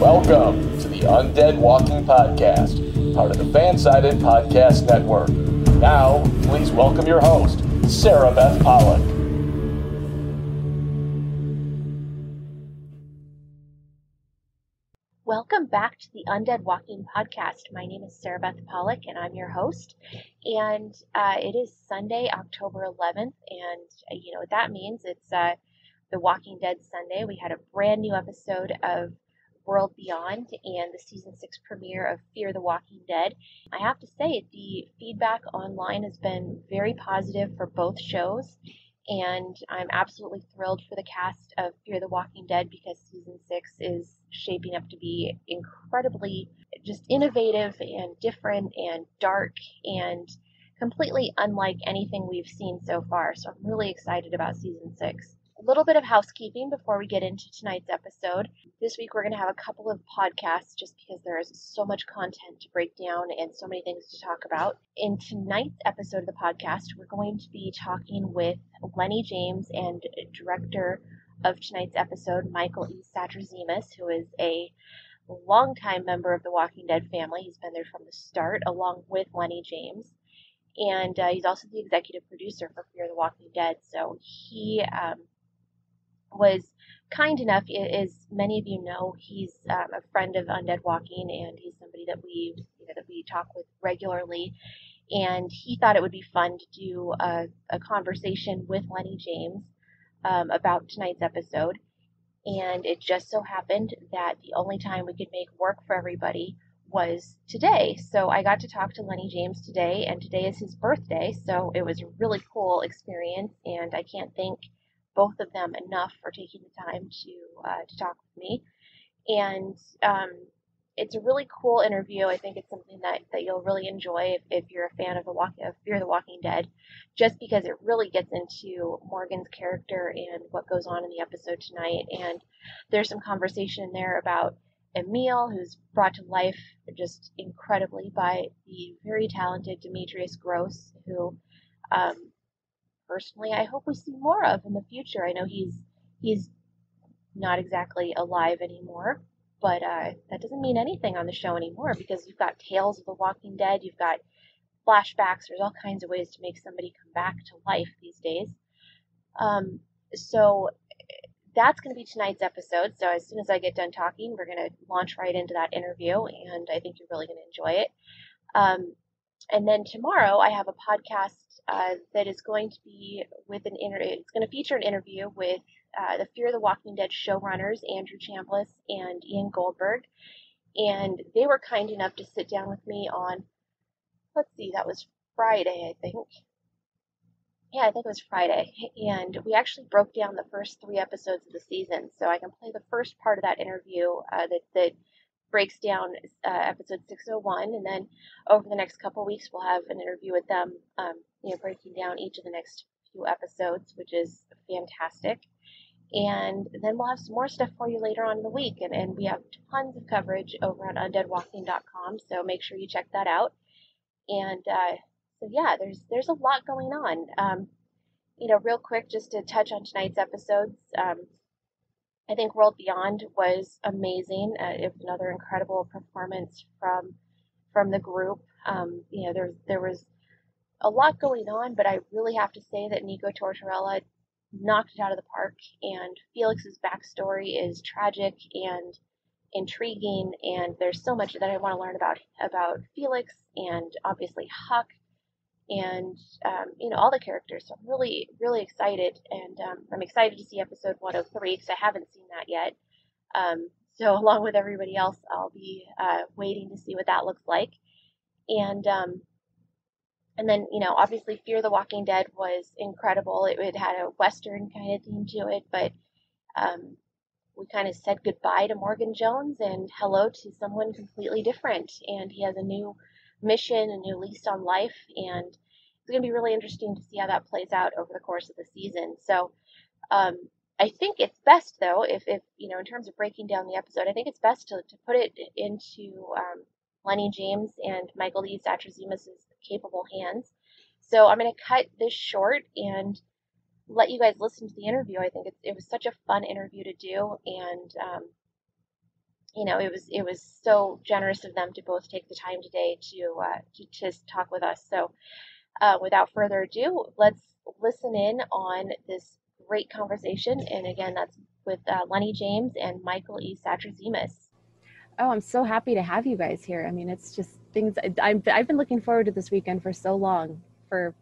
Welcome to the Undead Walking Podcast, part of the Fansided Podcast Network. Now, please welcome your host, Sarabeth Pollock. Welcome back to the Undead Walking Podcast. My name is Sarabeth Pollock, and I'm your host. And uh, it is Sunday, October 11th, and uh, you know what that means? It's uh, the Walking Dead Sunday. We had a brand new episode of World Beyond and the season six premiere of Fear the Walking Dead. I have to say, the feedback online has been very positive for both shows, and I'm absolutely thrilled for the cast of Fear the Walking Dead because season six is shaping up to be incredibly just innovative and different and dark and completely unlike anything we've seen so far. So I'm really excited about season six little bit of housekeeping before we get into tonight's episode. This week we're going to have a couple of podcasts just because there is so much content to break down and so many things to talk about. In tonight's episode of the podcast, we're going to be talking with Lennie James and director of tonight's episode, Michael E. Satrazemis, who is a longtime member of the Walking Dead family. He's been there from the start, along with Lennie James and uh, he's also the executive producer for Fear the Walking Dead. So he um, was kind enough, as many of you know, he's um, a friend of Undead Walking, and he's somebody that we you know, that we talk with regularly. And he thought it would be fun to do a, a conversation with Lennie James um, about tonight's episode. And it just so happened that the only time we could make work for everybody was today. So I got to talk to Lennie James today, and today is his birthday. So it was a really cool experience, and I can't thank both of them enough for taking the time to uh, to talk with me. And um, it's a really cool interview. I think it's something that, that you'll really enjoy if, if you're a fan of the walk of Fear the Walking Dead, just because it really gets into Morgan's character and what goes on in the episode tonight. And there's some conversation in there about Emile, who's brought to life just incredibly by the very talented Demetrius Grosse, who um, personally I hope we see more of in the future. I know he's he's not exactly alive anymore, but uh, that doesn't mean anything on the show anymore because you've got Tales of the Walking Dead, you've got flashbacks. There's all kinds of ways to make somebody come back to life these days. Um, so that's going to be tonight's episode. So as soon as I get done talking, we're going to launch right into that interview, and I think you're really going to enjoy it. Um, and then tomorrow, I have a podcast uh, that is going to be with an inter- it's going to feature an interview with uh, the Fear of the Walking Dead showrunners Andrew Chambliss and Ian Goldberg, and they were kind enough to sit down with me on let's see that was Friday I think. Yeah I think it was Friday. And we actually broke down the first three episodes of the season so I can play the first part of that interview uh, that that breaks down uh, episode 601 and then over the next couple weeks we'll have an interview with them um, you know breaking down each of the next few episodes which is fantastic and then we'll have some more stuff for you later on in the week and, and we have tons of coverage over on undeadwalking.com so make sure you check that out and uh, so yeah there's there's a lot going on um, you know real quick just to touch on tonight's episodes um, I think World Beyond was amazing. Uh, it was another incredible performance from from the group. Um, you know, there there was a lot going on, but I really have to say that Nico Tortorella knocked it out of the park. And Felix's backstory is tragic and intriguing, and there's so much that I want to learn about about Felix and obviously Huck and um, you know all the characters. So I'm really really excited, and um, I'm excited to see episode one of three because I haven't seen that yet. Um, so along with everybody else, I'll be uh, waiting to see what that looks like, and um, and then you know obviously Fear the Walking Dead was incredible. It, it had a western kind of theme to it, but um, we kind of said goodbye to Morgan Jones and hello to someone completely different, and he has a new mission, a new lease on life, and it's going to be really interesting to see how that plays out over the course of the season. So. Um, I think it's best though, if, if you know, in terms of breaking down the episode, I think it's best to, to put it into um, Lennie James and Michael E. Satrazemis' capable hands. So I'm going to cut this short and let you guys listen to the interview. I think it, it was such a fun interview to do, and um, you know, it was it was so generous of them to both take the time today to uh, to talk with us. So, uh, without further ado, let's listen in on this great conversation. And again, that's with uh, Lennie James and Michael E. Satrazemis. Oh, I'm so happy to have you guys here. I mean, it's just things I've, I've been looking forward to this weekend for so long. For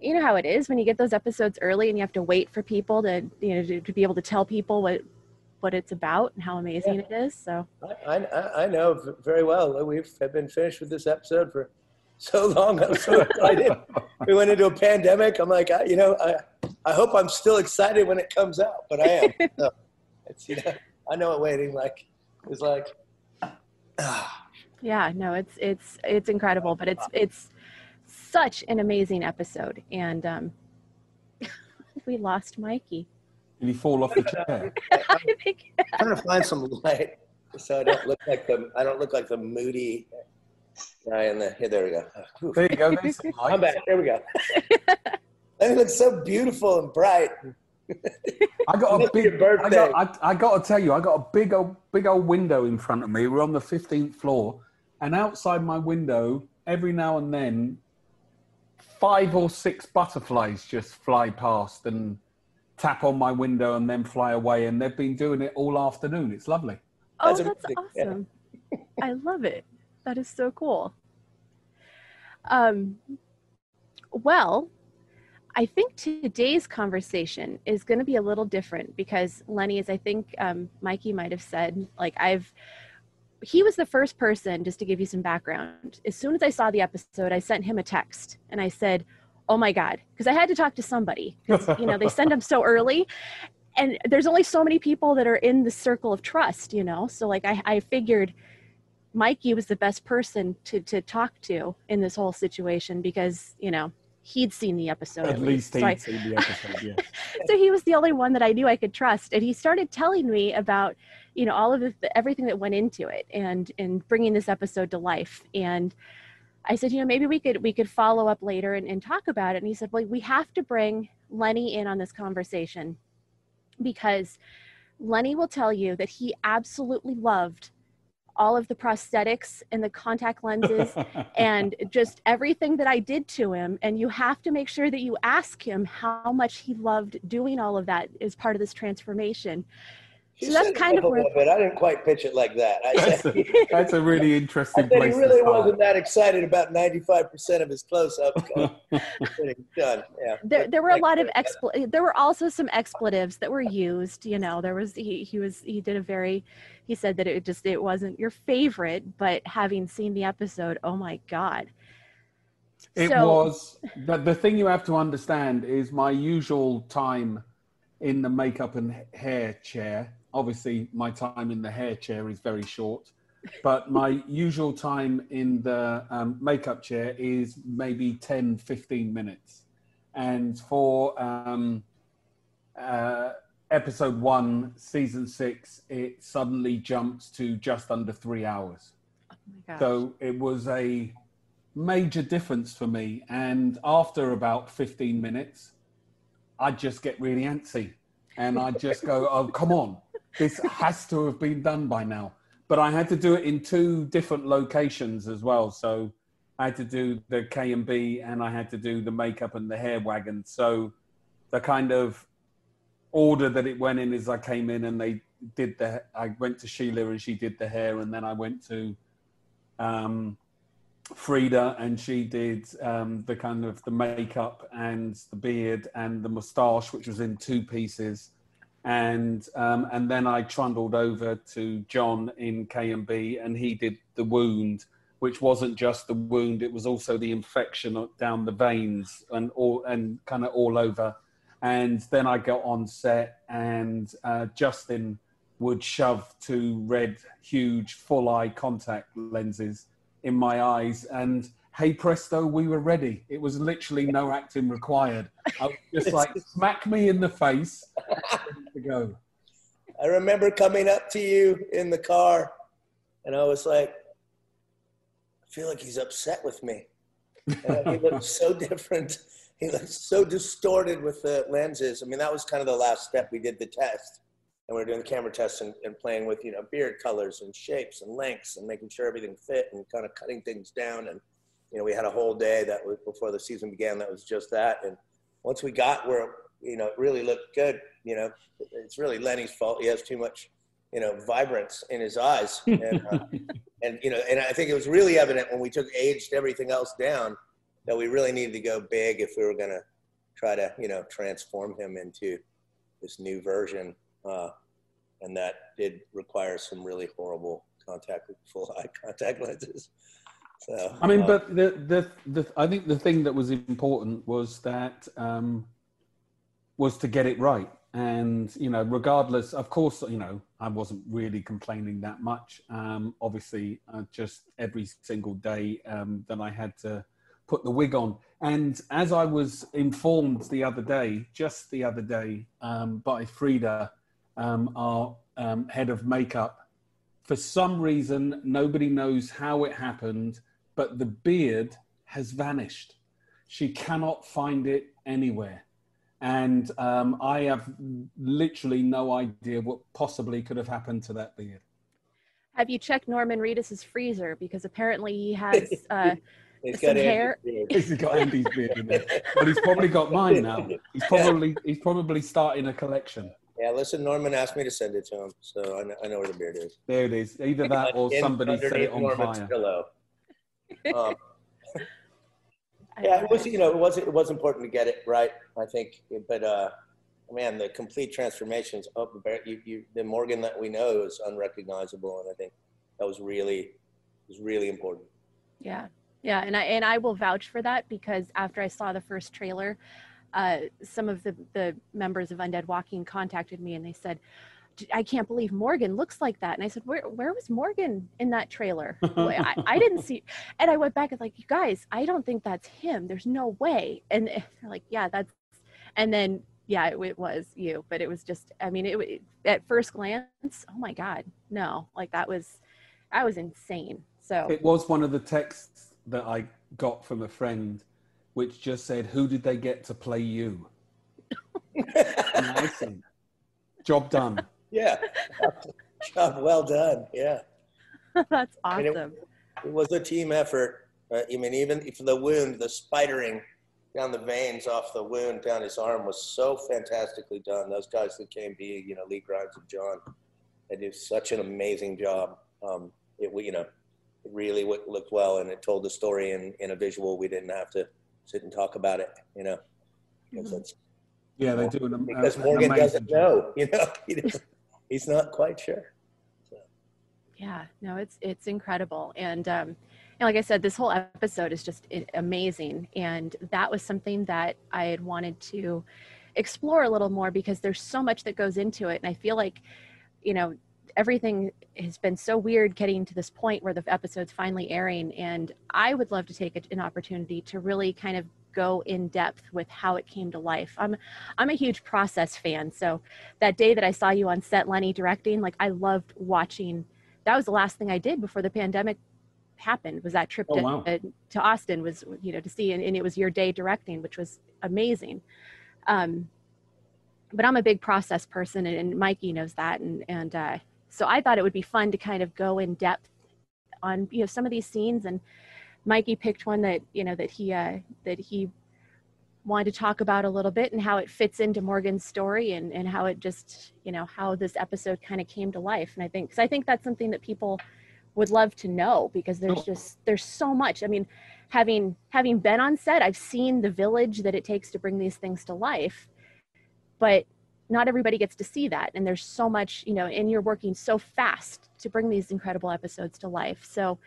you know how it is when you get those episodes early and you have to wait for people to you know to, to be able to tell people what what it's about and how amazing yeah. it is. So I, I, I know very well. We've been finished with this episode for so long. I'm so excited. we went into a pandemic. I'm like, I, you know, I, I hope I'm still excited when it comes out, but I am. so it's, you know, I know what waiting like is like. Ah. Yeah, no, it's it's it's incredible, but it's it's such an amazing episode, and um, we lost Mikey. Did he fall off the chair? I think, I'm trying to find some light so I don't look like the I don't look like the moody guy in the here. There we go. There you go. I'm back. There we go. and it looks so beautiful and bright. I got a big I got, I, I got to tell you, I got a big old big old window in front of me. We're on the 15th floor, and outside my window, every now and then, five or six butterflies just fly past and tap on my window and then fly away. And they've been doing it all afternoon. It's lovely. Oh, that's, that's awesome! Yeah. I love it. That is so cool. Um, well, I think today's conversation is going to be a little different because Lennie, as I think um, Mikey might have said, like I've, he was the first person, just to give you some background. As soon as I saw the episode, I sent him a text and I said, "Oh my God," because I had to talk to somebody. You know, they send them so early, and there's only so many people that are in the circle of trust. You know, so like I, I figured Mikey was the best person to to talk to in this whole situation because you know he'd seen the episode. At, at least, least. he'd so seen the episode. Yeah. so he was the only one that I knew I could trust, and he started telling me about you know all of the, everything that went into it and and bringing this episode to life and. I said, you know, maybe we could we could follow up later and, and talk about it. And he said, well, we have to bring Lennie in on this conversation because Lennie will tell you that he absolutely loved all of the prosthetics and the contact lenses and just everything that I did to him. And you have to make sure that you ask him how much he loved doing all of that as part of this transformation so that's kind of oh, where. Bit. I didn't quite pitch it like that. I that's, said, a, that's a really interesting. I he really wasn't that excited about ninety-five percent of his close-ups. done. Yeah. There, there were a lot of uh, expl. There were also some expletives that were used. You know, there was he, he was he did a very. He said that it just it wasn't your favorite, but having seen the episode, oh my god. It so, was. But the thing you have to understand is my usual time in the makeup and hair chair obviously my time in the hair chair is very short but my usual time in the um, makeup chair is maybe 10 15 minutes. And for um, uh, episode one season six it suddenly jumps to just under three hours. Oh so it was a major difference for me. And after about 15 minutes i just get really antsy. And i just go oh come on this has to have been done by now. But I had to do it in two different locations as well. So I had to do the K and B, and I had to do the makeup and the hair wagon. So the kind of order that it went in is I came in, and they did the. I went to Sheila and she did the hair, and then I went to um, Frida and she did um, the kind of the makeup and the beard and the moustache, which was in two pieces. And um, and then I trundled over to John in K and B, and he did the wound, which wasn't just the wound; it was also the infection down the veins and all and kind of all over. And then I got on set, and uh, Justin would shove two red, huge, full eye contact lenses in my eyes and hey presto we were ready. It was literally no acting required. I was just like smack me in the face to go i remember coming up to you in the car and i was like i feel like he's upset with me. And he looked so different. He looked so distorted with the lenses. I mean that was kind of the last step. We did the test and we are doing the camera tests and, and, playing with you know beard colors and shapes and lengths and making sure everything fit and kind of cutting things down. And you know we had a whole day that was before the season began that was just that. And once we got where you know it really looked good you know it's really lennie's fault. He has too much you know vibrance in his eyes. And, uh, and you know and i think it was really evident when we took aged everything else down that we really needed to go big if we were going to try to you know transform him into this new version. Uh, and that did require some really horrible contact full eye contact lenses. So I mean, uh, but the, the the I think the thing that was important was that um, was to get it right, and you know, regardless, of course, you know, I wasn't really complaining that much. Um, obviously, uh, just every single day um, that I had to put the wig on. And as I was informed the other day, just the other day, um, by Frida, um, our um, head of makeup. For some reason, nobody knows how it happened, but the beard has vanished. She cannot find it anywhere. And um, I have literally no idea what possibly could have happened to that beard. Have you checked Norman Reedus's freezer? Because apparently he has uh, some hair. He's got Andy's beard in there, but he's probably got mine now. He's probably he's probably starting a collection. Yeah, listen, Norman asked me to send it to him, so I know, I know where the beard is. There it is. Either that or somebody set it on Norman's fire. Pillow. Um, yeah, it was you know it was it was important to get it right. I think, but uh, man, the complete transformations of you, you, the Morgan that we know is unrecognizable, and I think that was really was really important. Yeah, yeah, and I and I will vouch for that because after I saw the first trailer, uh, some of the, the members of Undead Walking contacted me and they said, I can't believe Morgan looks like that. And I said, where, where was Morgan in that trailer? I, I, didn't see. And I went back and like, you guys, I don't think that's him. There's no way. And they're like, yeah, that's, and then, yeah, it, it was you, but it was just, I mean, it, at first glance, oh my God, no, like that was, that was insane. So it was one of the texts that I got from a friend which just said, "Who did they get to play you?" Job done. Yeah, job well done. Yeah, that's awesome. It, it, was a team effort. Uh, I mean, even if the wound, the spidering down the veins off the wound down his arm was so fantastically done. Those guys that came be, you know, Lee Grimes and John, they did such an amazing job. Um, it, you know, it really looked well, and it told the story in, in a visual. We didn't have to sit and talk about it, you know. Mm-hmm. Yeah, they do. An, because Morgan doesn't know, you know, he's not quite sure. So. Yeah, no, it's it's incredible, and um, and like I said, this whole episode is just amazing, and that was something that I had wanted to explore a little more because there's so much that goes into it, and I feel like, you know, everything has been so weird getting to this point where the episode's finally airing and i would love to take an opportunity to really kind of go in depth with how it came to life. I'm i'm a huge process fan. So that day that i saw you on set lennie directing like i loved watching. That was the last thing i did before the pandemic happened was that trip oh, to, wow. uh, to austin was you know to see and, and, it was your day directing which was amazing. Um, but i'm a big process person and, and mikey knows that and and uh, so I thought it would be fun to kind of go in depth on you know some of these scenes and Mikey picked one that you know that he uh, that he wanted to talk about a little bit and how it fits into Morgan's story and, and how it just, you know, how this episode kind of came to life. And I think, because I think that's something that people would love to know because there's just, there's so much. I mean, having, having been on set, I've seen the village that it takes to bring these things to life, but not everybody gets to see that. And there's so much, you know, and you're working so fast to bring these incredible episodes to life. So,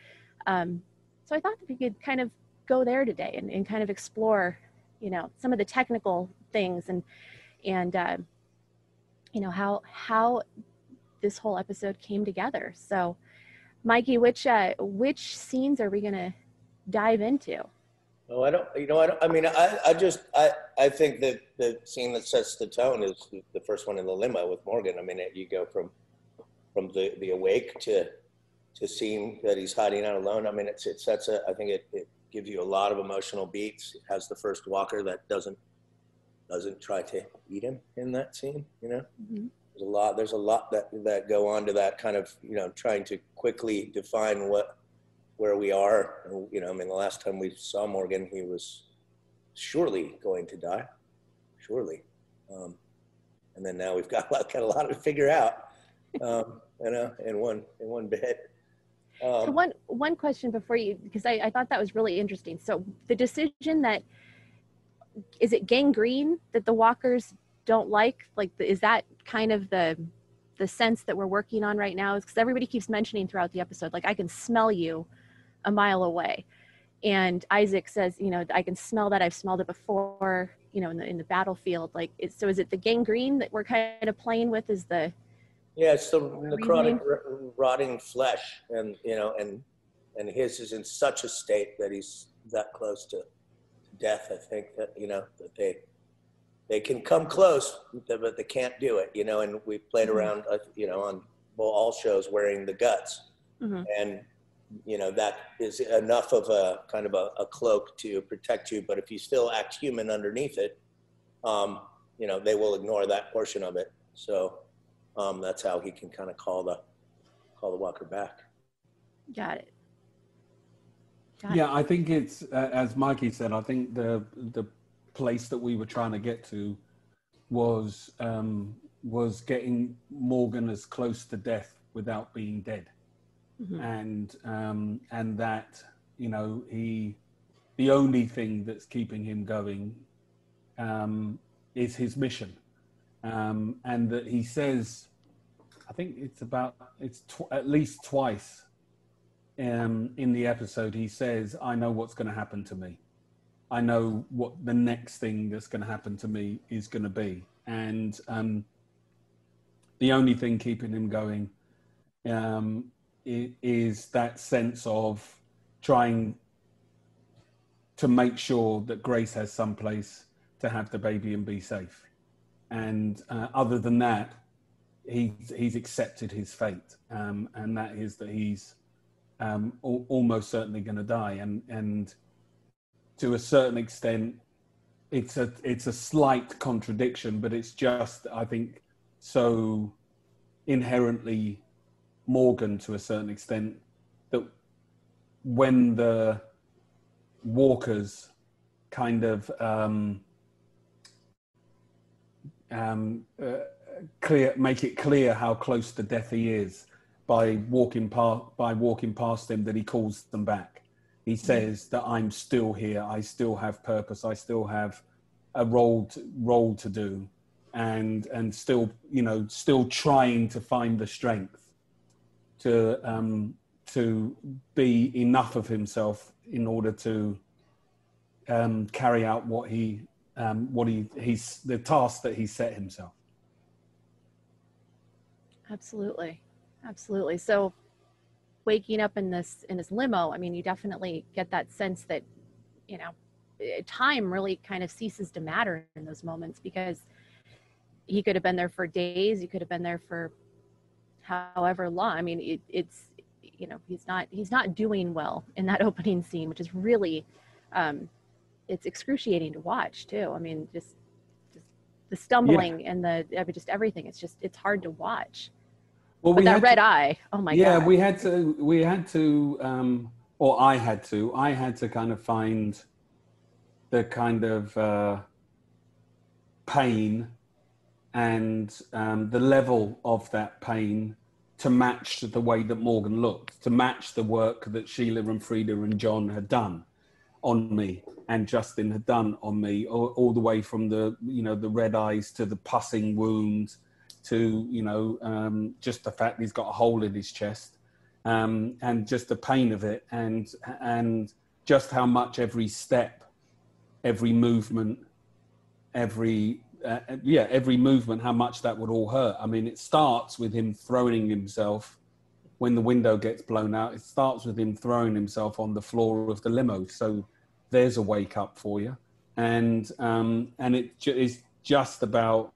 um, so I thought that we could kind of go there today and, and kind of explore you know some of the technical things and and uh, you know how how this whole episode came together. So mikey which uh which scenes are we gonna dive into? Oh i don't you know i don't i mean i i just i i think that the scene that sets the tone is the first one in the limo with morgan. I mean you go from from the the awake to to seeing that he's hiding out alone i mean it's it sets a i think it, it gives you a lot of emotional beats. It has the first walker that doesn't doesn't try to eat him in that scene. You know, mm-hmm. there's a lot. There's a lot that that go on to that kind of you know trying to quickly define what where we are. You know, I mean, the last time we saw Morgan, he was surely going to die, surely. Um, and then now we've got, got a lot to figure out. Um, you know, in one in one bit. Um, so one one question before you, because I, I thought that was really interesting. So the decision that is it gangrene that the walkers don't like? Like, the, is that kind of the the sense that we're working on right now? Is because everybody keeps mentioning throughout the episode, like I can smell you a mile away, and Isaac says, you know, I can smell that. I've smelled it before, you know, in the in the battlefield. Like, so is it the gangrene that we're kind of playing with? Is the yeah, it's the necrotic, rotting flesh, and you know, and and his is in such a state that he's that close to death. I think that you know that they they can come close, but they can't do it. You know, and we played mm-hmm. around, uh, you know, on all shows wearing the guts, mm-hmm. and you know that is enough of a kind of a, a, cloak to protect you. But if you still act human underneath it, um, you know, they will ignore that portion of it. So um, that's how he can kind of call the call the walker back. Got it. Got yeah, it. I think it's uh, as Mikey said. I think the the place that we were trying to get to was um, was getting Morgan as close to death without being dead, mm-hmm. and um, and that you know he the only thing that's keeping him going um, is his mission um, and that he says, I think it's about it's tw- at least twice um, in the episode. He says, "I know what's going to happen to me. I know what the next thing that's going to happen to me is going to be." And um, the only thing keeping him going um, is that sense of trying to make sure that Grace has some place to have the baby and be safe and uh, other than that, he's he's accepted his fate, um, and that is that he's um, al- almost certainly going to die, and and to a certain extent, it's a it's a slight contradiction, but it's just I think so inherently Morgan to a certain extent that when the walkers kind of um, um, uh, clear, make it clear how close to death he is by walking past by walking past him that he calls them back. He mm. says that I'm still here. I still have purpose. I still have a role to, role to do, and and still you know still trying to find the strength to um, to be enough of himself in order to um, carry out what he um, what he he's the task that he set himself. Absolutely, absolutely. So, waking up in this in his limo, I mean, you definitely get that sense that you know eh, time really kind of ceases to matter in those moments because he could have been there for days. He could have been there for however long. I mean, it, it's you know he's not he's not doing well in that opening scene, which is really um, it's excruciating to watch too. I mean, just, just the stumbling yeah. and the I mean, just everything. It's just it's hard to watch. Well, but we that red to, eye. Oh my yeah, god. Yeah, we had to. We had to. Um, or I had to. I had to kind of find the kind of uh, pain and um, the level of that pain to match the way that Morgan looked, to match the work that Sheila and Frida and John had done on me and Justin had done on me, all, all the way from the you know the red eyes to the pussing wound to you know um, just the fact he's got a hole in his chest um, and just the pain of it and and just how much every step, every movement, every uh, yeah every movement how much that would all hurt. I mean, it starts with him throwing himself when the window gets blown out. It starts with him throwing himself on the floor of the limo. So there's a wake up for you, and um, and it is just about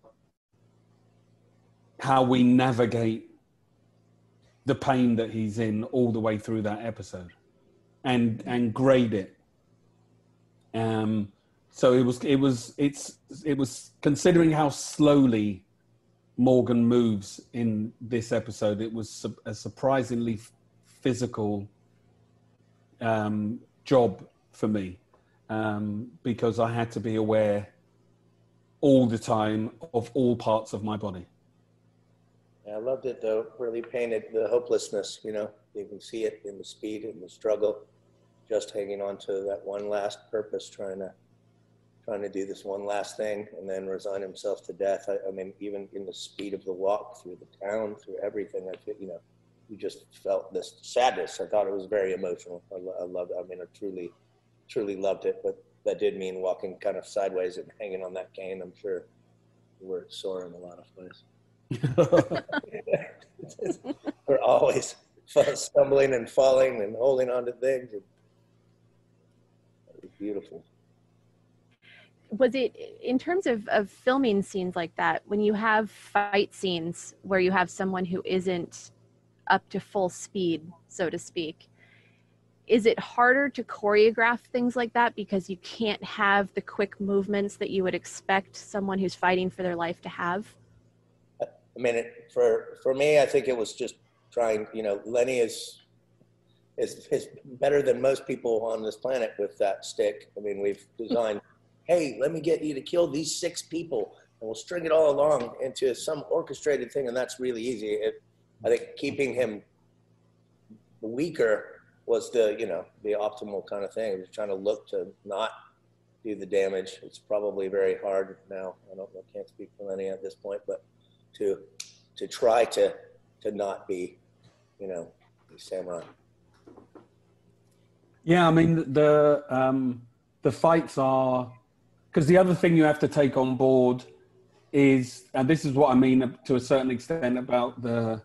how we navigate the pain that he's in all the way through that episode and and grade it. Um so it was it was it's it was considering how slowly morgan moves in this episode it was a surprisingly physical um job for me. Um because i had to be aware all the time of all parts of my body I loved it though. Really painted the hopelessness. You know, you can see it in the speed and the struggle, just hanging on to that one last purpose, trying to trying to do this one last thing, and then resign himself to death. I, I mean, even in the speed of the walk through the town, through everything, I feel, you know, you just felt this sadness. I thought it was very emotional. I, I loved. I mean, I truly, truly loved it. But that did mean walking kind of sideways and hanging on that cane. I'm sure we were sore in a lot of ways. We're always stumbling and falling and holding on to things. Beautiful. Was it in terms of, of filming scenes like that, when you have fight scenes where you have someone who isn't up to full speed, so to speak? Is it harder to choreograph things like that because you can't have the quick movements that you would expect someone who's fighting for their life to have? I mean, it, for for me, I think it was just trying. You know, Lennie is is is better than most people on this planet with that stick. I mean, we've designed. hey, let me get you to kill these six people, and we'll string it all along into some orchestrated thing, and that's really easy. It, I think keeping him weaker was the you know the optimal kind of thing. Just trying to look to not do the damage. It's probably very hard now. I don't I can't speak for Lennie at this point, but to to try to to not be, you know, samurai. Yeah, I mean the um, the fights are because the other thing you have to take on board is, and this is what I mean to a certain extent about the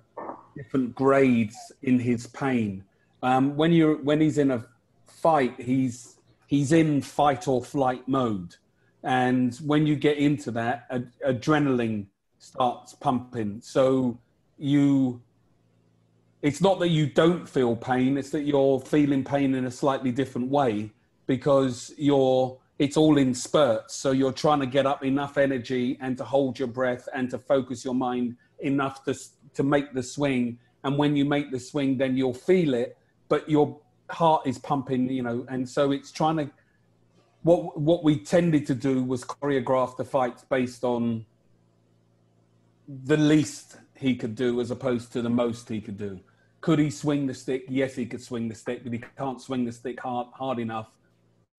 different grades in his pain. Um, when you when he's in a fight, he's he's in fight or flight mode, and when you get into that, ad- adrenaline starts pumping. So you, it's not that you don't feel pain, it's that you're feeling pain in a slightly different way because you're, it's all in spurts. So you're trying to get up enough energy and to hold your breath and to focus your mind enough to, to make the swing. And when you make the swing, then you'll feel it, but your heart is pumping, you know, and so it's trying to, what, what we tended to do was choreograph the fights based on the least he could do as opposed to the most he could do. Could he swing the stick? Yes, he could swing the stick, but he can't swing the stick hard, hard enough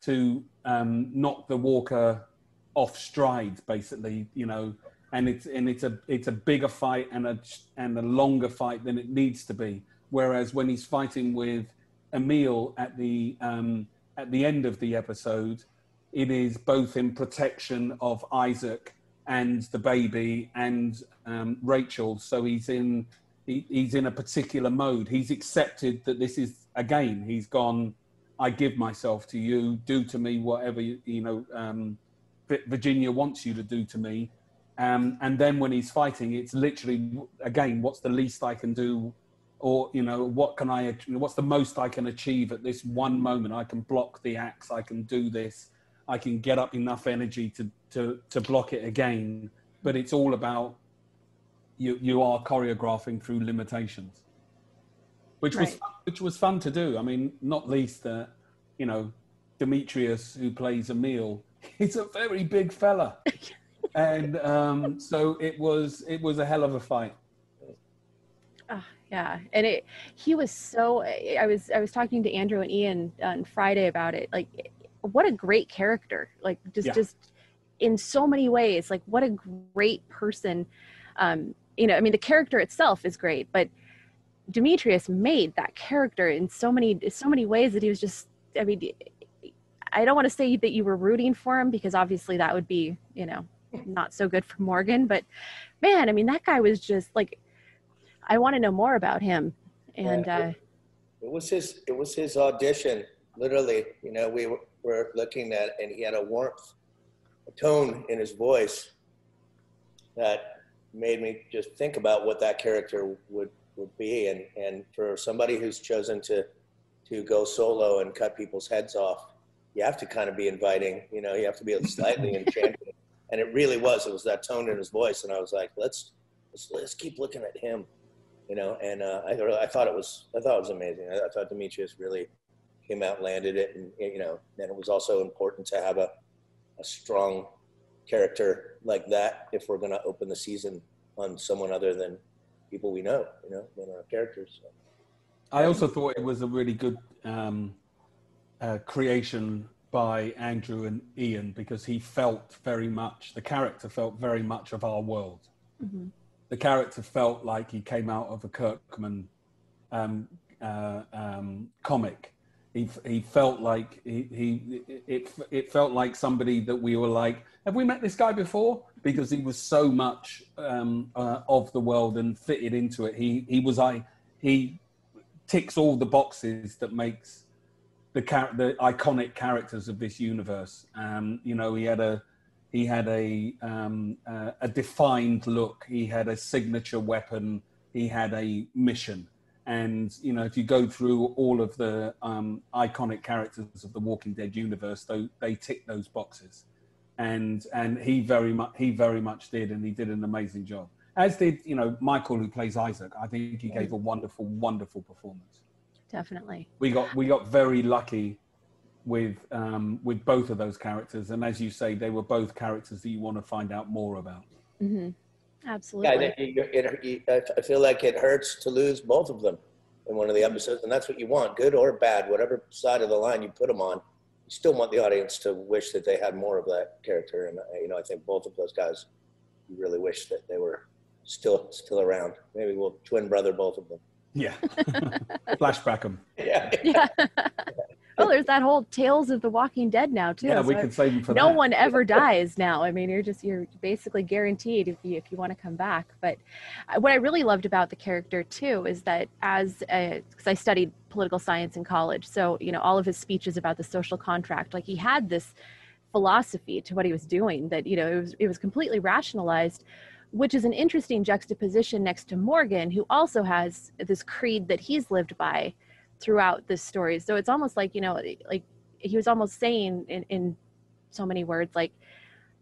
to um, knock the walker off stride, basically, you know. And it's and it's a it's a bigger fight and a and a longer fight than it needs to be. Whereas when he's fighting with Emile at the um, at the end of the episode, it is both in protection of Isaac and the baby and um, Rachel. So he's in he, he's in a particular mode. He's accepted that this is a game. He's gone. I give myself to you. Do to me whatever you, you know. Um, Virginia wants you to do to me. Um, and then when he's fighting, it's literally again, what's the least I can do, or you know, what can I? What's the most I can achieve at this one moment? I can block the axe. I can do this. I can get up enough energy to to to block it again. But it's all about you you are choreographing through limitations, which right. was which was fun to do. I mean, not least that uh, you know Demetrius, who plays Emile, he's a very big fella. and um, so it was it was a hell of a fight. Oh, yeah, and it he was so. I was I was talking to Andrew and Ian on Friday about it. Like, what a great character! Like, just yeah. just in so many ways. Like, what a great person. Um, you know, I mean, the character itself is great, but Demetrius made that character in so many so many ways that he was just. I mean, I don't want to say that you were rooting for him because obviously that would be, you know, not so good for Morgan. But man, I mean, that guy was just like, I want to know more about him. And yeah, it, uh, it was his, it was his audition. Literally, you know, we were looking at, and he had a warmth, a tone in his voice that made me just think about what that character would would be. And and for somebody who's chosen to to go solo and cut people's heads off you have to kind of be inviting, you know, you have to be slightly enchanting. And it really was. It was that tone in his voice, and I was like, let's let's, let's keep looking at him, you know. And uh, I I thought it was I thought it was amazing. I, I thought Demetrius really came out, landed it, and you know, and it was also important to have a a strong character like that if we're going to open the season on someone other than people we know, you know, than our characters. So. I also thought it was a really good um, uh, creation by Andrew and Ian because he felt very much, the character felt very much of our world. Mm-hmm. The character felt like he came out of a Kirkman um, uh, um, comic. He, he felt like he, he it, it felt like somebody that we were like, have we met this guy before? Because he was so much um, uh, of the world and fitted into it. He he was I he ticks all the boxes that makes the char- the iconic characters of this universe. Um, you know, he had a he had a um, uh, a defined look. He had a signature weapon. He had a mission. And you know, if you go through all of the um, iconic characters of the Walking Dead universe, they, they tick those boxes. And and he very much he very much did, and he did an amazing job. As did you know Michael, who plays Isaac. I think he gave a wonderful, wonderful performance definitely. We got we got very lucky with um, with both of those characters, and as you say, they were both characters that you want to find out more about. Mm-hmm. Absolutely. Yeah, it, it, I feel like it hurts to lose both of them in one of the episodes, and that's what you want, good or bad, whatever side of the line you put them on. You still want the audience to wish that they had more of that character, and uh, you know, I think both of those guys you really wish that they were still still around. Maybe we'll twin brother both of them. Yeah. Flashback them. Yeah. yeah. well, there's that whole Tales of the Walking Dead now too. Yeah, we can save them for no that. one ever dies now. I mean, you're just you're basically guaranteed if you if you want to come back. But uh, what I really loved about the character too is that as because I studied political science in college, so you know all of his speeches about the social contract, like he had this philosophy to what he was doing that you know it was it was completely rationalized which is an interesting juxtaposition next to Morgan, who also has this creed that he's lived by throughout this story. So it's almost like, you know, like he was almost saying in, in so many words, like,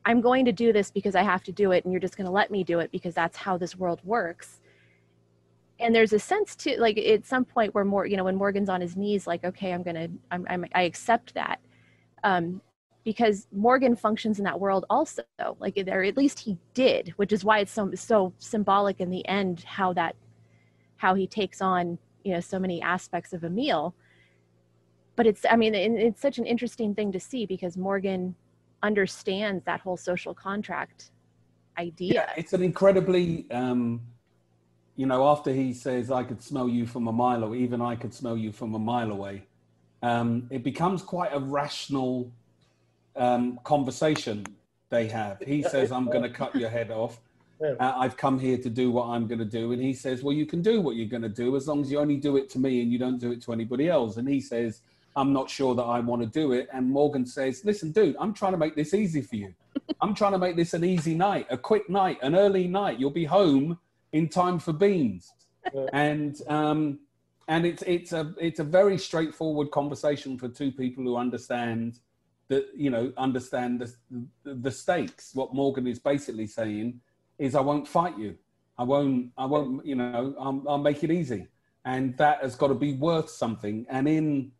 I'm going to do this because I have to do it, and you're just going to let me do it because that's how this world works. And there's a sense to like at some point where more, you know, when Morgan's on his knees, like, okay, I'm gonna, I'm, I'm I accept that. Um, because Morgan functions in that world also like or at least he did which is why it's so so symbolic in the end how that how he takes on you know so many aspects of Emile but it's I mean it's such an interesting thing to see because Morgan understands that whole social contract idea yeah it's an incredibly um you know after he says I could smell you from a mile or even I could smell you from a mile away um it becomes quite a rational um, conversation they have. He says, I'm going to cut your head off. Uh, I've come here to do what I'm going to do. And he says, Well, you can do what you're going to do as long as you only do it to me and you don't do it to anybody else. And he says, I'm not sure that I want to do it. And Morgan says, Listen, dude, I'm trying to make this easy for you. I'm trying to make this an easy night, a quick night, an early night. You'll be home in time for beans. And, um, and it's, it's, a, it's a very straightforward conversation for two people who understand that you know understand the, the stakes. What Morgan is basically saying is, I won't fight you. I won't. I won't. You know, I'll, I'll make it easy, and that has got to be worth something. And in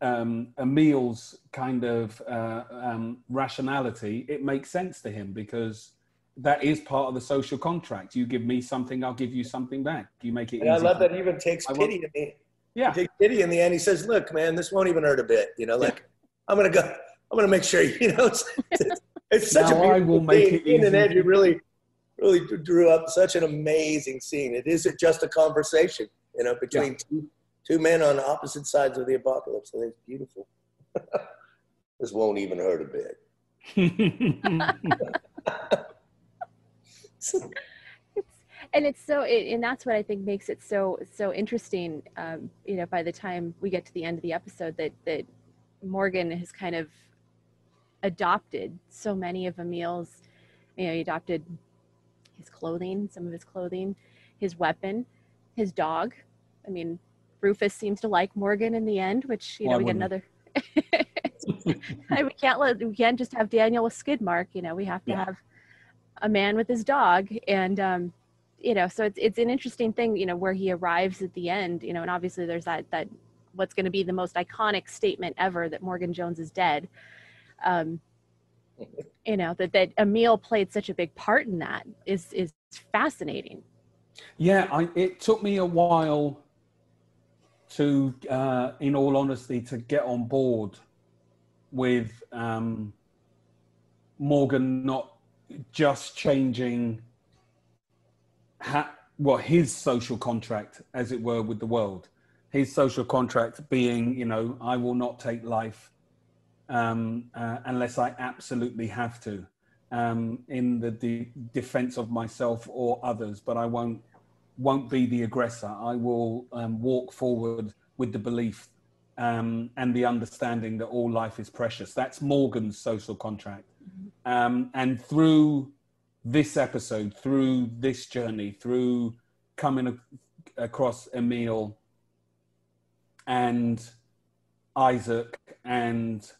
um, Emile's kind of uh, um, rationality, it makes sense to him because that is part of the social contract. You give me something, I'll give you something back. You make it. And I love that he even takes pity in me. Yeah, he takes pity in the end. He says, "Look, man, this won't even hurt a bit. You know, like yeah. I'm gonna go. I'm gonna make sure. You know, it's, it's, it's such now a beautiful I will make scene. it easy. and Andrew really, really drew up such an amazing scene. It isn't just a conversation, you know, between yeah. two two men on opposite sides of the apocalypse. And it's beautiful. this won't even hurt a bit. and it's so it, and that's what i think makes it so so interesting um, you know by the time we get to the end of the episode that that morgan has kind of adopted so many of emile's you know he adopted his clothing some of his clothing his weapon his dog i mean Rufus seems to like Morgan in the end, which you know we get another. we can't let we can't just have Daniel with Skidmark. You know, we have to yeah. have a man with his dog, and um, you know, so it's it's an interesting thing. You know, where he arrives at the end. You know, and obviously there's that that what's going to be the most iconic statement ever that Morgan Jones is dead. Um, you know that that Emile played such a big part in that is is fascinating. Yeah, I, it took me a while to, uh, in all honesty, to get on board with um, Morgan not just changing ha- what his social contract, as it were, with the world. His social contract being, you know, I will not take life um, uh, unless I absolutely have to, um, in the de- defense of myself or others. But I won't won't be the aggressor. I will um, walk forward with the belief um, and the understanding that all life is precious. That's Morgan's social contract. Mm-hmm. Um, and through this episode, through this journey, through coming a- across Emile and Isaac and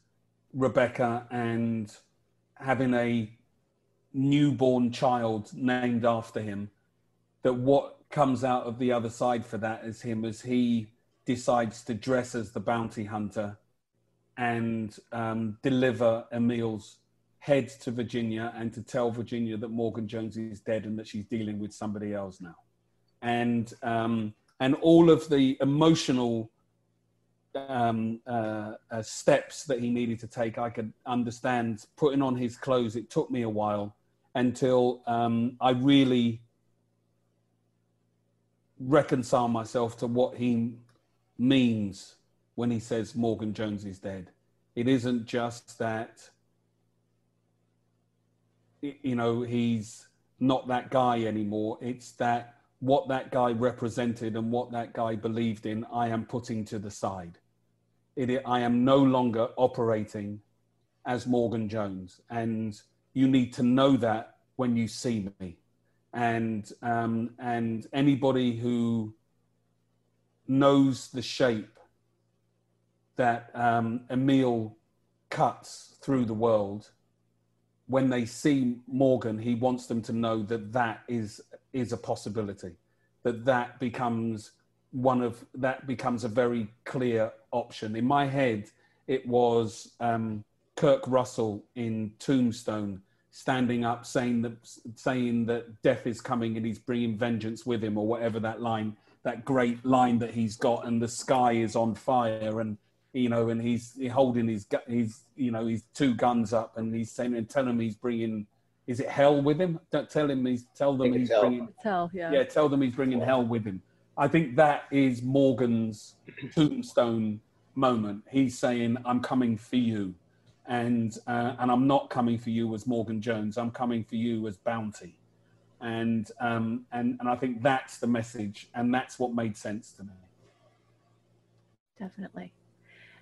Rebecca and having a newborn child named after him, that what comes out of the other side for that is him as he decides to dress as the bounty hunter and um, deliver Emile's head to Virginia and to tell Virginia that Morgan Jones is dead and that she's dealing with somebody else now. And, um, and all of the emotional um, uh, uh, steps that he needed to take, I could understand putting on his clothes. It took me a while until um, I really reconcile myself to what he means when he says Morgan Jones is dead. It isn't just that, you know, he's not that guy anymore. It's that what that guy represented and what that guy believed in, I am putting to the side. It, I am no longer operating as Morgan Jones. And you need to know that when you see me and um, and anybody who knows the shape that um, Emile cuts through the world. When they see Morgan, he wants them to know that that is is a possibility, that that becomes one of that becomes a very clear option. In my head, it was um, Kurt Russell in Tombstone standing up saying that saying that death is coming and he's bringing vengeance with him or whatever that line that great line that he's got and the sky is on fire and you know and he's holding his his you know his two guns up and he's saying and tell him he's bringing is it hell with him? Don't tell him he's tell them he's bringing hell yeah. Yeah tell them he's bringing hell with him i think that is morgan's tombstone moment he's saying i'm coming for you and uh, and I'm not coming for you as Morgan Jones. I'm coming for you as Bounty, and um, and and I think that's the message, and that's what made sense to me. Definitely.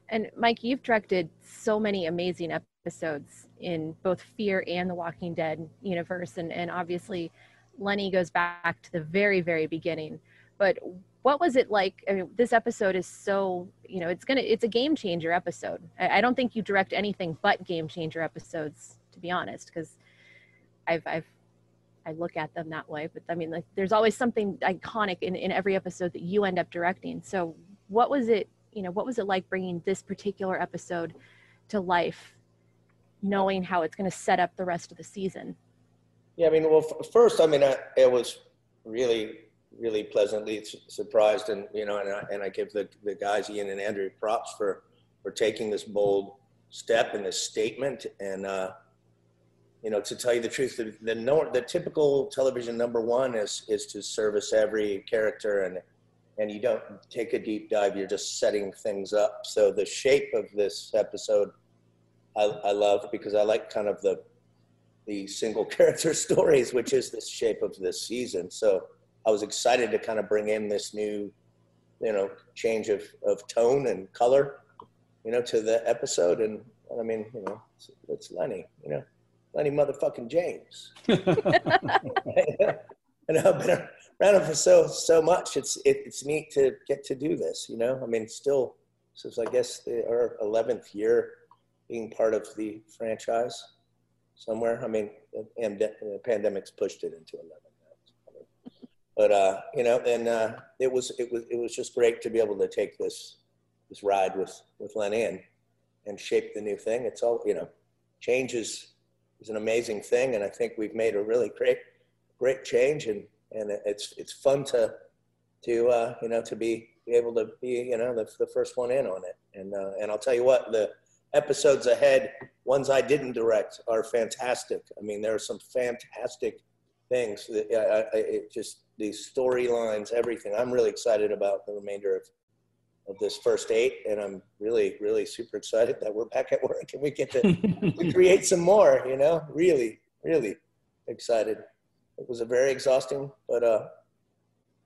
And Mike, you've directed so many amazing episodes in both Fear and the Walking Dead universe, and and obviously, Lennie goes back to the very very beginning. But what was it like? I mean, this episode is so you know it's gonna it's a game changer episode. I, I don't think you direct anything but game changer episodes to be honest because i've i've i look at them that way. But i mean like there's always something iconic in, in every episode that you end up directing. So what was it you know, what was it like bringing this particular episode to life, knowing how it's going to set up the rest of the season? Yeah, I mean, well, first, I mean, I, it was really, really pleasantly surprised, and you know, and I, and I give the, the guys Ian and Andrew props for for taking this bold step and this statement, and uh, you know, to tell you the truth, the the, the typical television number one is is to service every character, and and you don't take a deep dive; you're just setting things up. So the shape of this episode, I, I love because I like kind of the the single character stories, which is the shape of this season. So I was excited to kind of bring in this new, you know, change of, of tone and color, you know, to the episode. And, and I mean, you know, it's, it's, Lennie, you know, Lennie motherfucking James. and I've been around him for so, so much. It's, it, it's neat to get to do this, you know, I mean, still, since I guess the, our 11th year being part of the franchise somewhere. I mean, and the pandemic's pushed it into 11 but uh, you know, and uh, it was it was it was just great to be able to take this this ride with with Lennie and shape the new thing. It's all you know, change is is an amazing thing, and I think we've made a really great great change, and and it's it's fun to to uh, you know to be, able to be you know the, the first one in on it, and uh, and I'll tell you what the episodes ahead, ones I didn't direct, are fantastic. I mean, there are some fantastic things. That, I, I, it just these storylines, everything. I'm really excited about the remainder of of this first eight, and I'm really, really super excited that we're back at work and we get to, to create some more. You know, really, really excited. It was a very exhausting, but uh,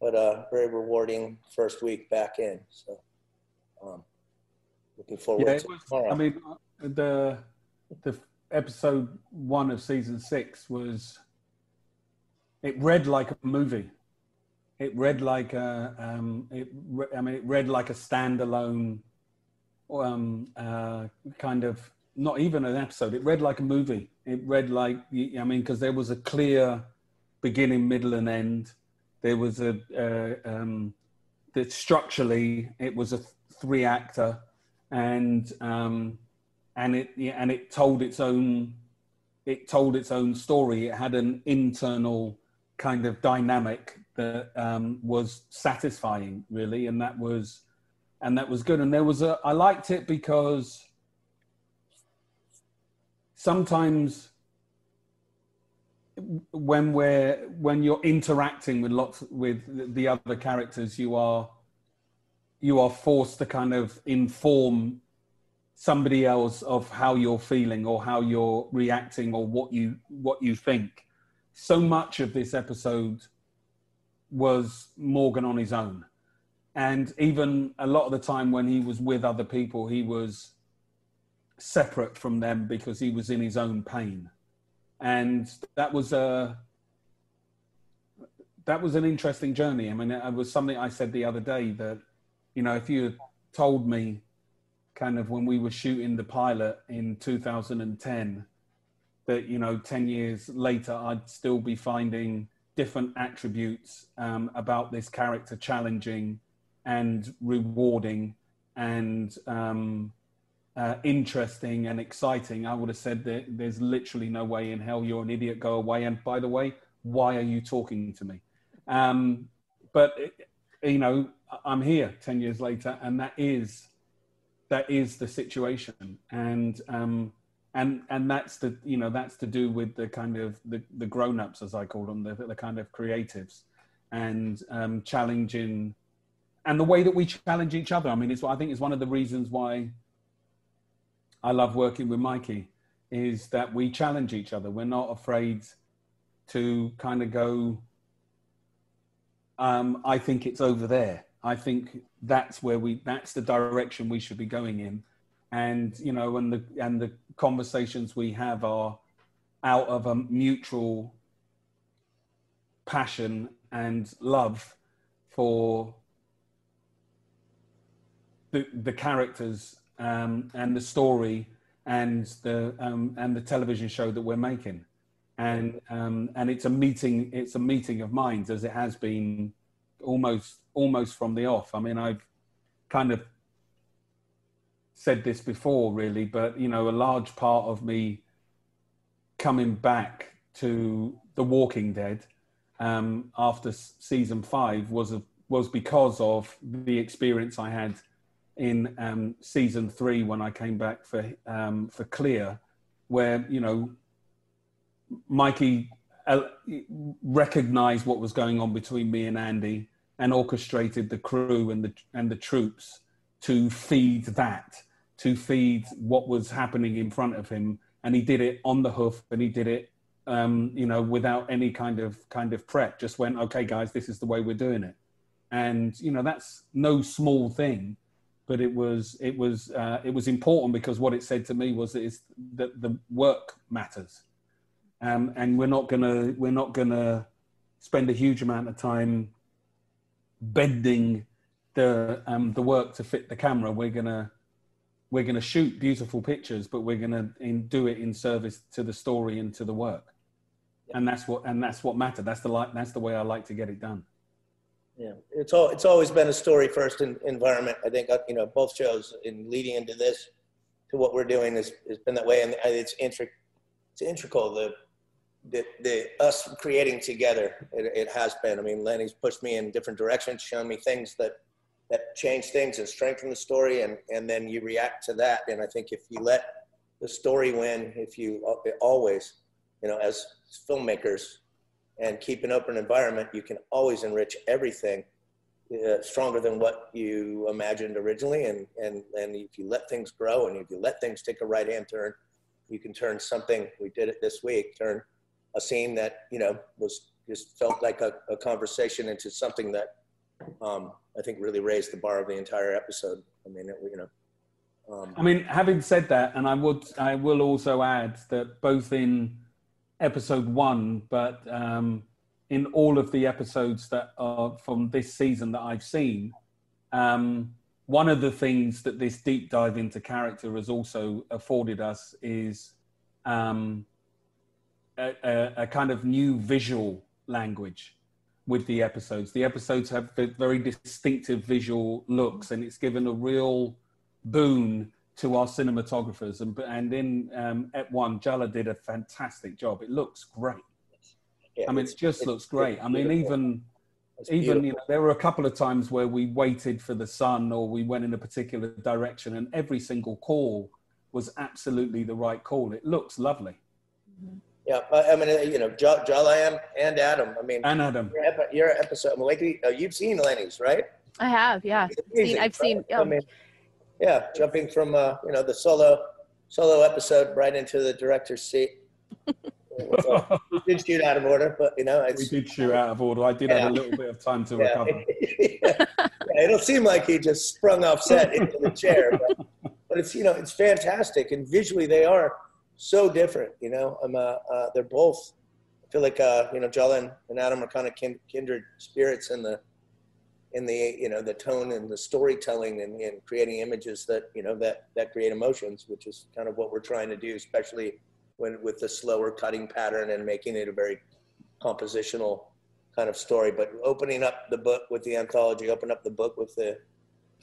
but uh, very rewarding first week back in. So. Um, looking forward yeah, to was, tomorrow. I mean, the the episode one of season six was it read like a movie. It read like a um, it. I mean, it read like a standalone, um, uh, kind of not even an episode. It read like a movie. It read like I mean, because there was a clear beginning, middle, and end. There was a uh, um, that structurally it was a three actor and um, and it and it told its own it told its own story. It had an internal kind of dynamic that um, was satisfying, really, and that was and that was good. And there was a I liked it because sometimes when we're when you're interacting with lots with the other characters you are you are forced to kind of inform somebody else of how you're feeling or how you're reacting or what you what you think so much of this episode was morgan on his own. And even a lot of the time when he was with other people he was separate from them because he was in his own pain. And that was a that was an interesting journey. I mean it was something i said the other day that you know, if you had told me kind of when we were shooting the pilot in 2010 that, you know, 10 years later, I'd still be finding different attributes um, about this character challenging and rewarding and um, uh, interesting and exciting, I would have said that there's literally no way in hell you're an idiot, go away. And by the way, why are you talking to me? Um, but, you know, I'm here 10 years later, and that is that is the situation, and um, and and that's the you know that's to do with the kind of the, the grown ups as I call them, the, the kind of creatives, and um, challenging, and the way that we challenge each other. I mean, it's what I think it's one of the reasons why I love working with Mikey, is that we challenge each other. We're not afraid to kind of go. Um, I think it's over there I think that's where we that's the direction we should be going in, and you know, and the and the conversations we have are out of a mutual passion and love for the the characters um, and the story and the um, and the television show that we're making, and um, and it's a meeting it's a meeting of minds as it has been almost almost from the off. I mean, I've kind of said this before, really, but you know, a large part of me coming back to The Walking Dead um, after season five was was because of the experience I had in um, season three when I came back for um, for Clear, where you know Mikey uh, recognized what was going on between me and Andy and orchestrated the crew and the and the troops to feed that, to feed what was happening in front of him, and he did it on the hoof, and he did it, um, you know, without any kind of kind of prep. Just went, okay, guys, this is the way we're doing it, and you know that's no small thing, but it was it was uh, it was important because what it said to me was that, it's, that the work matters, um, and we're not gonna we're not gonna spend a huge amount of time bending the um, the work to fit the camera. We're gonna we're gonna shoot beautiful pictures, but we're gonna in, do it in service to the story and to the work. Yeah. And that's what and that's what mattered. That's the like that's the way I like to get it done. Yeah, it's all it's always been a story first in, environment. I think uh, you know both shows in leading into this to what we're doing has, has been that way, and it's intric it's integral. The the, the us creating together it, it, has been i mean lennie's pushed me in different directions shown me things that that change things and strengthen the story and and then you react to that. And i think if you let the story win if you always you know as filmmakers and keep an open environment you can always enrich everything uh, stronger than what you imagined originally. And and and if you let things grow and if you let things take a right hand turn you can turn something we did it this week turn a scene that you know was just felt like a, a conversation into something that um, I think really raised the bar of the entire episode. I mean, it, you know. Um, I mean, having said that, and I would, I will also add that both in episode one, but um, in all of the episodes that are from this season that I've seen, um, one of the things that this deep dive into character has also afforded us is um, a, a, kind of new visual language with the episodes. The episodes have very distinctive visual looks, and it's given a real boon to our cinematographers. And and in um, Ep One, Jala did a fantastic job. It looks great. Yeah, I mean, it just looks great. I mean, even even you know, there were a couple of times where we waited for the sun, or we went in a particular direction, and every single call was absolutely the right call. It looks lovely. Mm-hmm. Yeah, I mean, uh, you know, Jala and Adam. I mean, and Adam. Your, epi- your episode, like, uh, you've seen Lennie's, right? I have, yeah. Amazing, seen, I've right? seen. Um, I mean, yeah, jumping from uh, you know the solo solo episode right into the director's seat. we did shoot out of order, but you know, we did shoot out of order. I did yeah. have a little bit of time to yeah. recover. yeah. yeah. it'll seem like he just sprung off set into the chair, but, but it's you know it's fantastic, and visually they are so different. You know, I'm, uh, uh, they're both. I feel like uh, you know, Jala and Adam are kind of kin- kindred spirits in the in the you know the tone and the storytelling and, and creating images that you know that that create emotions, which is kind of what we're trying to do, especially when with the slower cutting pattern and making it a very compositional kind of story. But opening up the book with the anthology, open up the book with the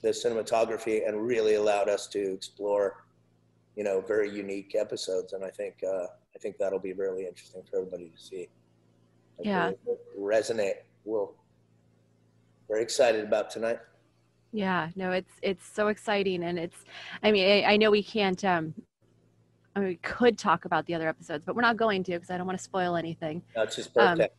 the cinematography, and really allowed us to explore you know, very unique episodes. And I think, uh, I think that'll be really interesting for everybody to see. Like yeah. Resonate. We'll very excited about tonight. Yeah, no, it's, it's so exciting. And it's, I mean, I, I know we can't, um, I mean, we could talk about the other episodes, but we're not going to because I don't want to spoil anything. That's his birthday. Um,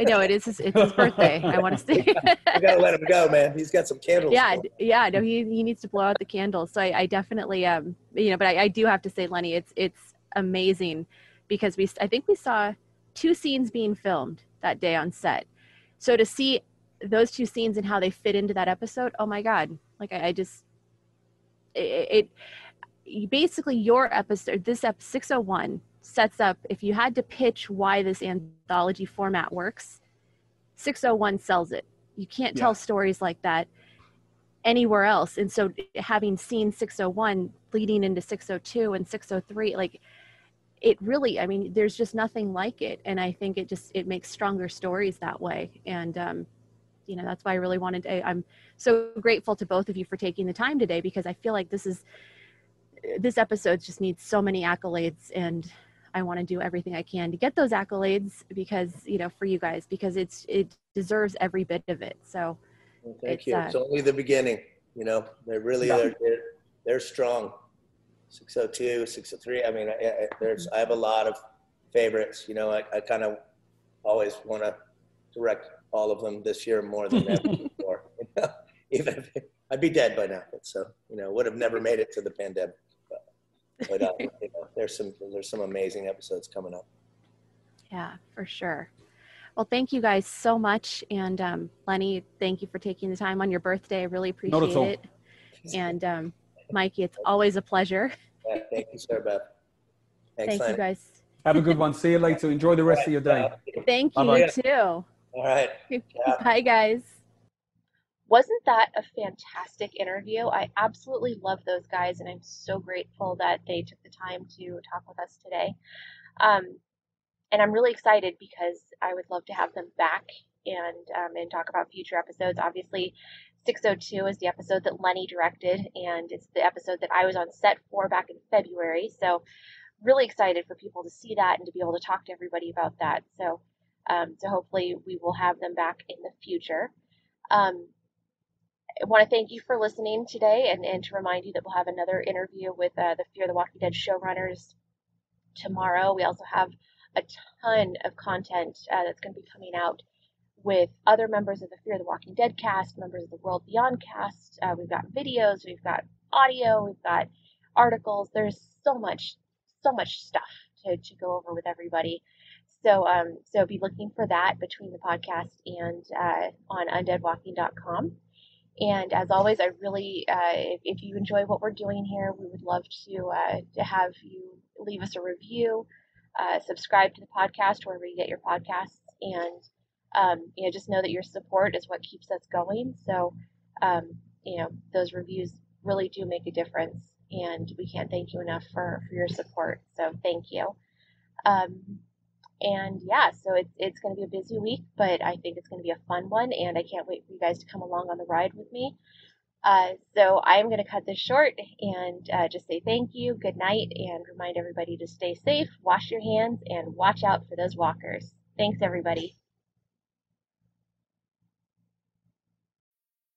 no, it is his, it's his birthday. I want to see. you gotta let him go, man. He's got some candles. Yeah, yeah. No, he he needs to blow out the candles. So I, I definitely um you know, but I, I do have to say, Lennie, it's it's amazing because we I think we saw two scenes being filmed that day on set. So to see those two scenes and how they fit into that episode, oh my god! Like I, I just it, it basically your episode this ep 601 sets up if you had to pitch why this anthology format works 601 sells it. You can't yeah. tell stories like that anywhere else. And so having seen 601 leading into 602 and 603 like it really i mean there's just nothing like it. And i think it just it makes stronger stories that way. And um you know that's why i really wanted to i'm so grateful to both of you for taking the time today because i feel like this is this episode just needs so many accolades and I want to do everything I can to get those accolades because you know for you guys because it's it deserves every bit of it. So well, thank you. Uh, it's only the beginning. You know, they really yeah. are. They're, they're strong. 602, 603. I mean, I, I, there's I have a lot of favorites. You know, I, I kind of always want to direct all of them this year more than ever before. You know? Even if I'd be dead by now, but so you know, would have never made it to the pandemic but uh, you know, there's some there's some amazing episodes coming up. Yeah, for sure. Well, thank you guys so much, and um, Lennie, thank you for taking the time on your birthday. I really appreciate it. And um, Mikey, it's always a pleasure. Yeah, thank you, Sarabeth. Thanks, thank you guys. Have a good one. See you later. Enjoy the rest right, of your day. Thank you Bye-bye. too. All right. Yeah. Bye, guys. Wasn't that a fantastic interview? I absolutely love those guys, and I'm so grateful that they took the time to talk with us today. Um, and I'm really excited because I would love to have them back and um, and talk about future episodes. Obviously, 602 is the episode that Lennie directed, and it's the episode that I was on set for back in February. So, really excited for people to see that and to be able to talk to everybody about that. So, um, so hopefully we will have them back in the future. Um, I want to thank you for listening today and, and to remind you that we'll have another interview with uh, the Fear the Walking Dead showrunners tomorrow. We also have a ton of content uh, that's going to be coming out with other members of the Fear the Walking Dead cast, members of the World Beyond cast. Uh, we've got videos, we've got audio, we've got articles. There's so much, so much stuff to, to go over with everybody. So, um, so be looking for that between the podcast and uh, on undeadwalking.com. And as always, I really, uh, if, you enjoy what we're doing here, we would love to uh, to have you leave us a review, uh, subscribe to the podcast wherever you get your podcasts, and um, you know just know that your support is what keeps us going. So um, you know those reviews really do make a difference, and we can't thank you enough for for your support. So thank you. Um, and yeah, so it's it's going to be a busy week, but I think it's going to be a fun one, and I can't wait for you guys to come along on the ride with me. Uh, so I'm going to cut this short and uh, just say thank you, good night, and remind everybody to stay safe, wash your hands, and watch out for those walkers. Thanks, everybody.